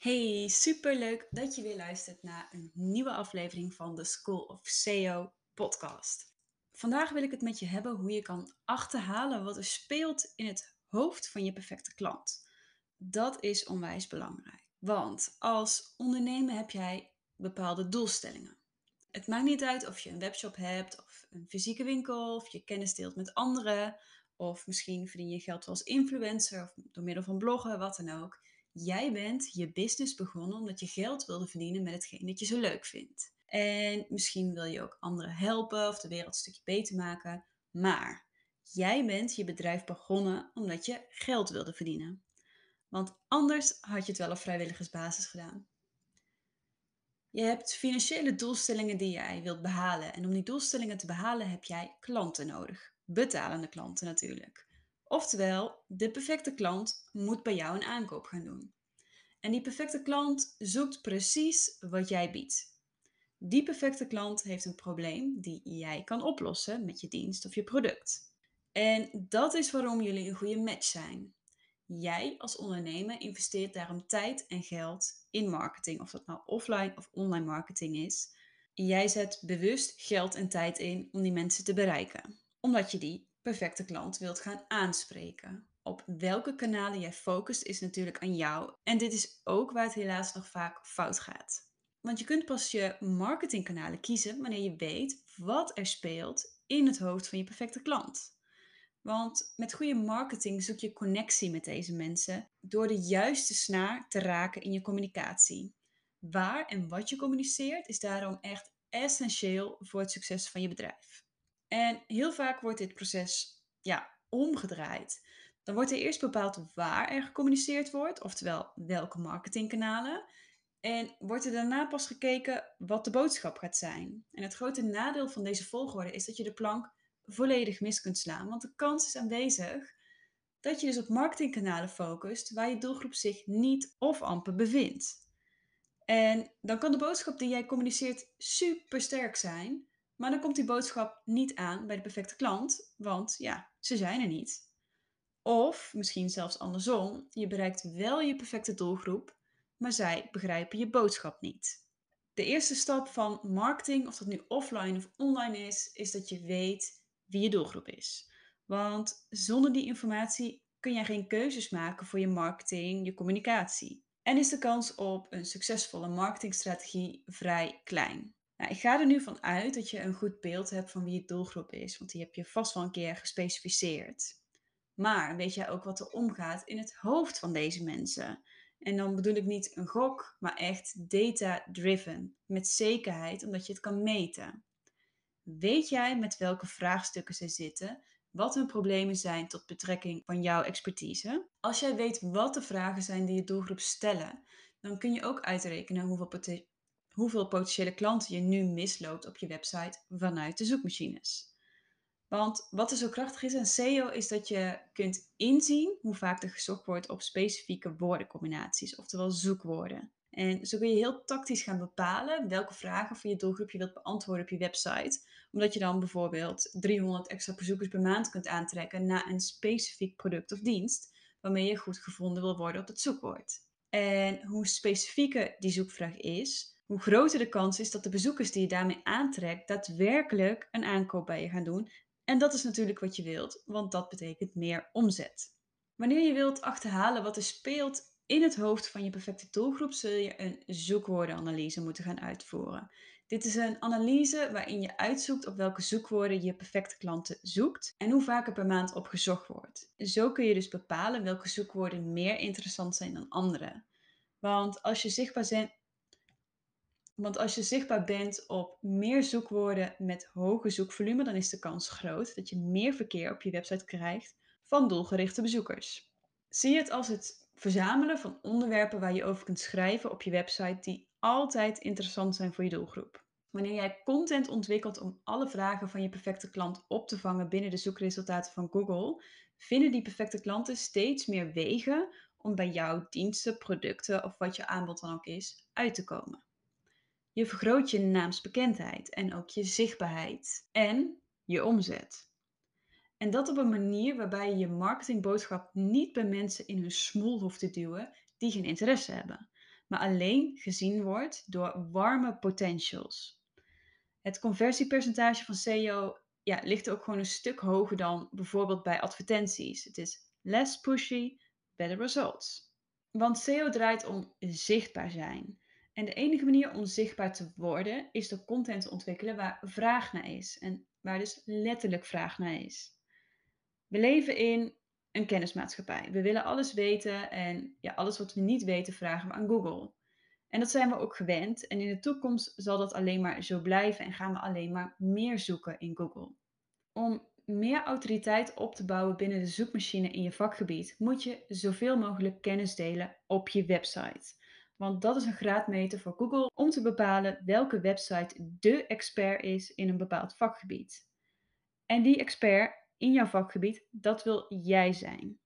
Hey, superleuk dat je weer luistert naar een nieuwe aflevering van de School of SEO podcast. Vandaag wil ik het met je hebben hoe je kan achterhalen wat er speelt in het hoofd van je perfecte klant. Dat is onwijs belangrijk, want als ondernemer heb jij bepaalde doelstellingen. Het maakt niet uit of je een webshop hebt of een fysieke winkel of je kennis deelt met anderen of misschien verdien je geld als influencer of door middel van bloggen, wat dan ook. Jij bent je business begonnen omdat je geld wilde verdienen met hetgeen dat je zo leuk vindt. En misschien wil je ook anderen helpen of de wereld een stukje beter maken. Maar jij bent je bedrijf begonnen omdat je geld wilde verdienen. Want anders had je het wel op vrijwilligersbasis gedaan. Je hebt financiële doelstellingen die jij wilt behalen. En om die doelstellingen te behalen heb jij klanten nodig. Betalende klanten natuurlijk. Oftewel, de perfecte klant moet bij jou een aankoop gaan doen. En die perfecte klant zoekt precies wat jij biedt. Die perfecte klant heeft een probleem die jij kan oplossen met je dienst of je product. En dat is waarom jullie een goede match zijn. Jij als ondernemer investeert daarom tijd en geld in marketing, of dat nou offline of online marketing is. Jij zet bewust geld en tijd in om die mensen te bereiken, omdat je die perfecte klant wilt gaan aanspreken. Op welke kanalen jij focust is natuurlijk aan jou. En dit is ook waar het helaas nog vaak fout gaat. Want je kunt pas je marketingkanalen kiezen wanneer je weet wat er speelt in het hoofd van je perfecte klant. Want met goede marketing zoek je connectie met deze mensen door de juiste snaar te raken in je communicatie. Waar en wat je communiceert is daarom echt essentieel voor het succes van je bedrijf. En heel vaak wordt dit proces ja, omgedraaid. Dan wordt er eerst bepaald waar er gecommuniceerd wordt, oftewel welke marketingkanalen. En wordt er daarna pas gekeken wat de boodschap gaat zijn. En het grote nadeel van deze volgorde is dat je de plank volledig mis kunt slaan. Want de kans is aanwezig dat je dus op marketingkanalen focust waar je doelgroep zich niet of amper bevindt. En dan kan de boodschap die jij communiceert super sterk zijn, maar dan komt die boodschap niet aan bij de perfecte klant, want ja, ze zijn er niet. Of misschien zelfs andersom, je bereikt wel je perfecte doelgroep, maar zij begrijpen je boodschap niet. De eerste stap van marketing, of dat nu offline of online is, is dat je weet wie je doelgroep is. Want zonder die informatie kun je geen keuzes maken voor je marketing, je communicatie. En is de kans op een succesvolle marketingstrategie vrij klein. Nou, ik ga er nu van uit dat je een goed beeld hebt van wie je doelgroep is, want die heb je vast wel een keer gespecificeerd. Maar weet jij ook wat er omgaat in het hoofd van deze mensen? En dan bedoel ik niet een gok, maar echt data-driven. Met zekerheid, omdat je het kan meten. Weet jij met welke vraagstukken ze zitten? Wat hun problemen zijn tot betrekking van jouw expertise? Als jij weet wat de vragen zijn die je doelgroep stellen, dan kun je ook uitrekenen hoeveel, hoeveel potentiële klanten je nu misloopt op je website vanuit de zoekmachines. Want wat er zo krachtig is aan SEO is dat je kunt inzien hoe vaak er gezocht wordt op specifieke woordencombinaties, oftewel zoekwoorden. En zo kun je heel tactisch gaan bepalen welke vragen voor je doelgroep je wilt beantwoorden op je website. Omdat je dan bijvoorbeeld 300 extra bezoekers per maand kunt aantrekken naar een specifiek product of dienst waarmee je goed gevonden wil worden op het zoekwoord. En hoe specifieker die zoekvraag is, hoe groter de kans is dat de bezoekers die je daarmee aantrekt daadwerkelijk een aankoop bij je gaan doen en dat is natuurlijk wat je wilt, want dat betekent meer omzet. Wanneer je wilt achterhalen wat er speelt in het hoofd van je perfecte doelgroep, zul je een zoekwoordenanalyse moeten gaan uitvoeren. Dit is een analyse waarin je uitzoekt op welke zoekwoorden je perfecte klanten zoekt en hoe vaak er per maand op gezocht wordt. Zo kun je dus bepalen welke zoekwoorden meer interessant zijn dan andere. Want als je zichtbaar want als je zichtbaar bent op meer zoekwoorden met hoge zoekvolume, dan is de kans groot dat je meer verkeer op je website krijgt van doelgerichte bezoekers. Zie het als het verzamelen van onderwerpen waar je over kunt schrijven op je website die altijd interessant zijn voor je doelgroep. Wanneer jij content ontwikkelt om alle vragen van je perfecte klant op te vangen binnen de zoekresultaten van Google, vinden die perfecte klanten steeds meer wegen om bij jouw diensten, producten of wat je aanbod dan ook is uit te komen. Je vergroot je naamsbekendheid en ook je zichtbaarheid en je omzet. En dat op een manier waarbij je je marketingboodschap niet bij mensen in hun smoel hoeft te duwen die geen interesse hebben. maar alleen gezien wordt door warme potentials. Het conversiepercentage van SEO ja, ligt ook gewoon een stuk hoger dan bijvoorbeeld bij advertenties. Het is less pushy, better results. Want SEO draait om zichtbaar zijn. En de enige manier om zichtbaar te worden is door content te ontwikkelen waar vraag naar is en waar dus letterlijk vraag naar is. We leven in een kennismaatschappij. We willen alles weten en ja, alles wat we niet weten vragen we aan Google. En dat zijn we ook gewend en in de toekomst zal dat alleen maar zo blijven en gaan we alleen maar meer zoeken in Google. Om meer autoriteit op te bouwen binnen de zoekmachine in je vakgebied, moet je zoveel mogelijk kennis delen op je website. Want dat is een graadmeter voor Google om te bepalen welke website de expert is in een bepaald vakgebied. En die expert in jouw vakgebied, dat wil jij zijn.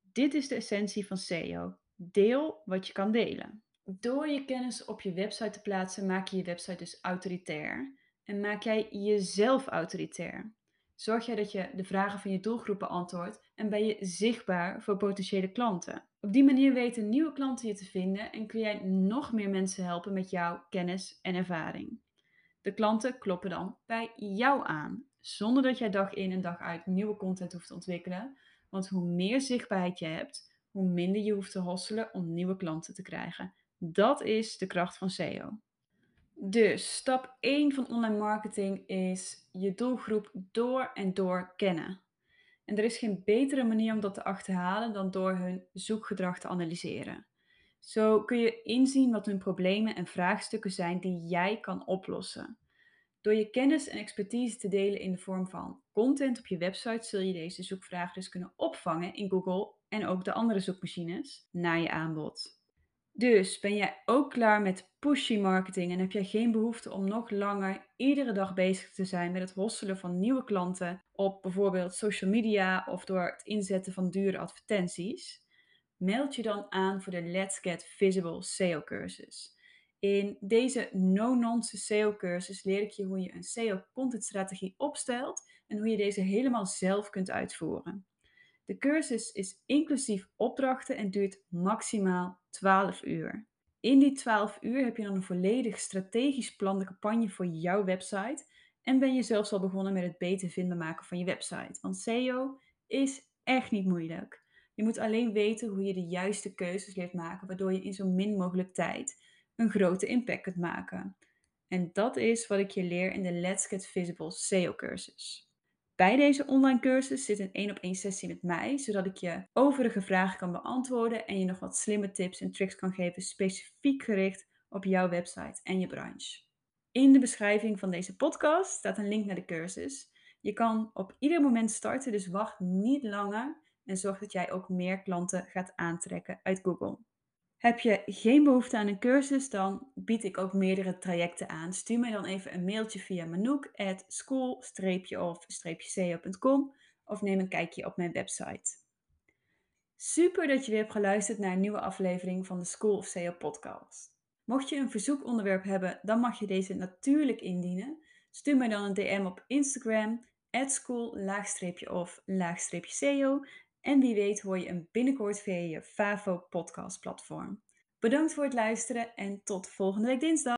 Dit is de essentie van SEO. Deel wat je kan delen. Door je kennis op je website te plaatsen, maak je je website dus autoritair. En maak jij jezelf autoritair. Zorg jij dat je de vragen van je doelgroep beantwoordt en ben je zichtbaar voor potentiële klanten. Op die manier weten nieuwe klanten je te vinden en kun jij nog meer mensen helpen met jouw kennis en ervaring. De klanten kloppen dan bij jou aan, zonder dat jij dag in en dag uit nieuwe content hoeft te ontwikkelen. Want hoe meer zichtbaarheid je hebt, hoe minder je hoeft te hosselen om nieuwe klanten te krijgen. Dat is de kracht van SEO. Dus stap 1 van online marketing is je doelgroep door en door kennen. En er is geen betere manier om dat te achterhalen dan door hun zoekgedrag te analyseren. Zo kun je inzien wat hun problemen en vraagstukken zijn die jij kan oplossen. Door je kennis en expertise te delen in de vorm van content op je website zul je deze zoekvragen dus kunnen opvangen in Google en ook de andere zoekmachines naar je aanbod. Dus ben jij ook klaar met pushy marketing en heb jij geen behoefte om nog langer iedere dag bezig te zijn met het hosselen van nieuwe klanten op bijvoorbeeld social media of door het inzetten van dure advertenties? Meld je dan aan voor de Let's Get Visible SEO cursus. In deze no-nonsense SEO cursus leer ik je hoe je een SEO content strategie opstelt en hoe je deze helemaal zelf kunt uitvoeren. De cursus is inclusief opdrachten en duurt maximaal 12 uur. In die 12 uur heb je dan een volledig strategisch plan de campagne voor jouw website en ben je zelfs al begonnen met het beter vinden maken van je website. Want SEO is echt niet moeilijk. Je moet alleen weten hoe je de juiste keuzes leert maken, waardoor je in zo min mogelijk tijd een grote impact kunt maken. En dat is wat ik je leer in de Let's Get Visible SEO cursus. Bij deze online cursus zit een één op één sessie met mij, zodat ik je overige vragen kan beantwoorden en je nog wat slimme tips en tricks kan geven, specifiek gericht op jouw website en je branche. In de beschrijving van deze podcast staat een link naar de cursus. Je kan op ieder moment starten, dus wacht niet langer en zorg dat jij ook meer klanten gaat aantrekken uit Google. Heb je geen behoefte aan een cursus, dan bied ik ook meerdere trajecten aan. Stuur mij dan even een mailtje via manouk.school-of-ceo.com of neem een kijkje op mijn website. Super dat je weer hebt geluisterd naar een nieuwe aflevering van de School of SEO podcast. Mocht je een verzoekonderwerp hebben, dan mag je deze natuurlijk indienen. Stuur mij dan een DM op Instagram, school-of-seo en wie weet hoor je hem binnenkort via je Favo podcast platform. Bedankt voor het luisteren en tot volgende week dinsdag.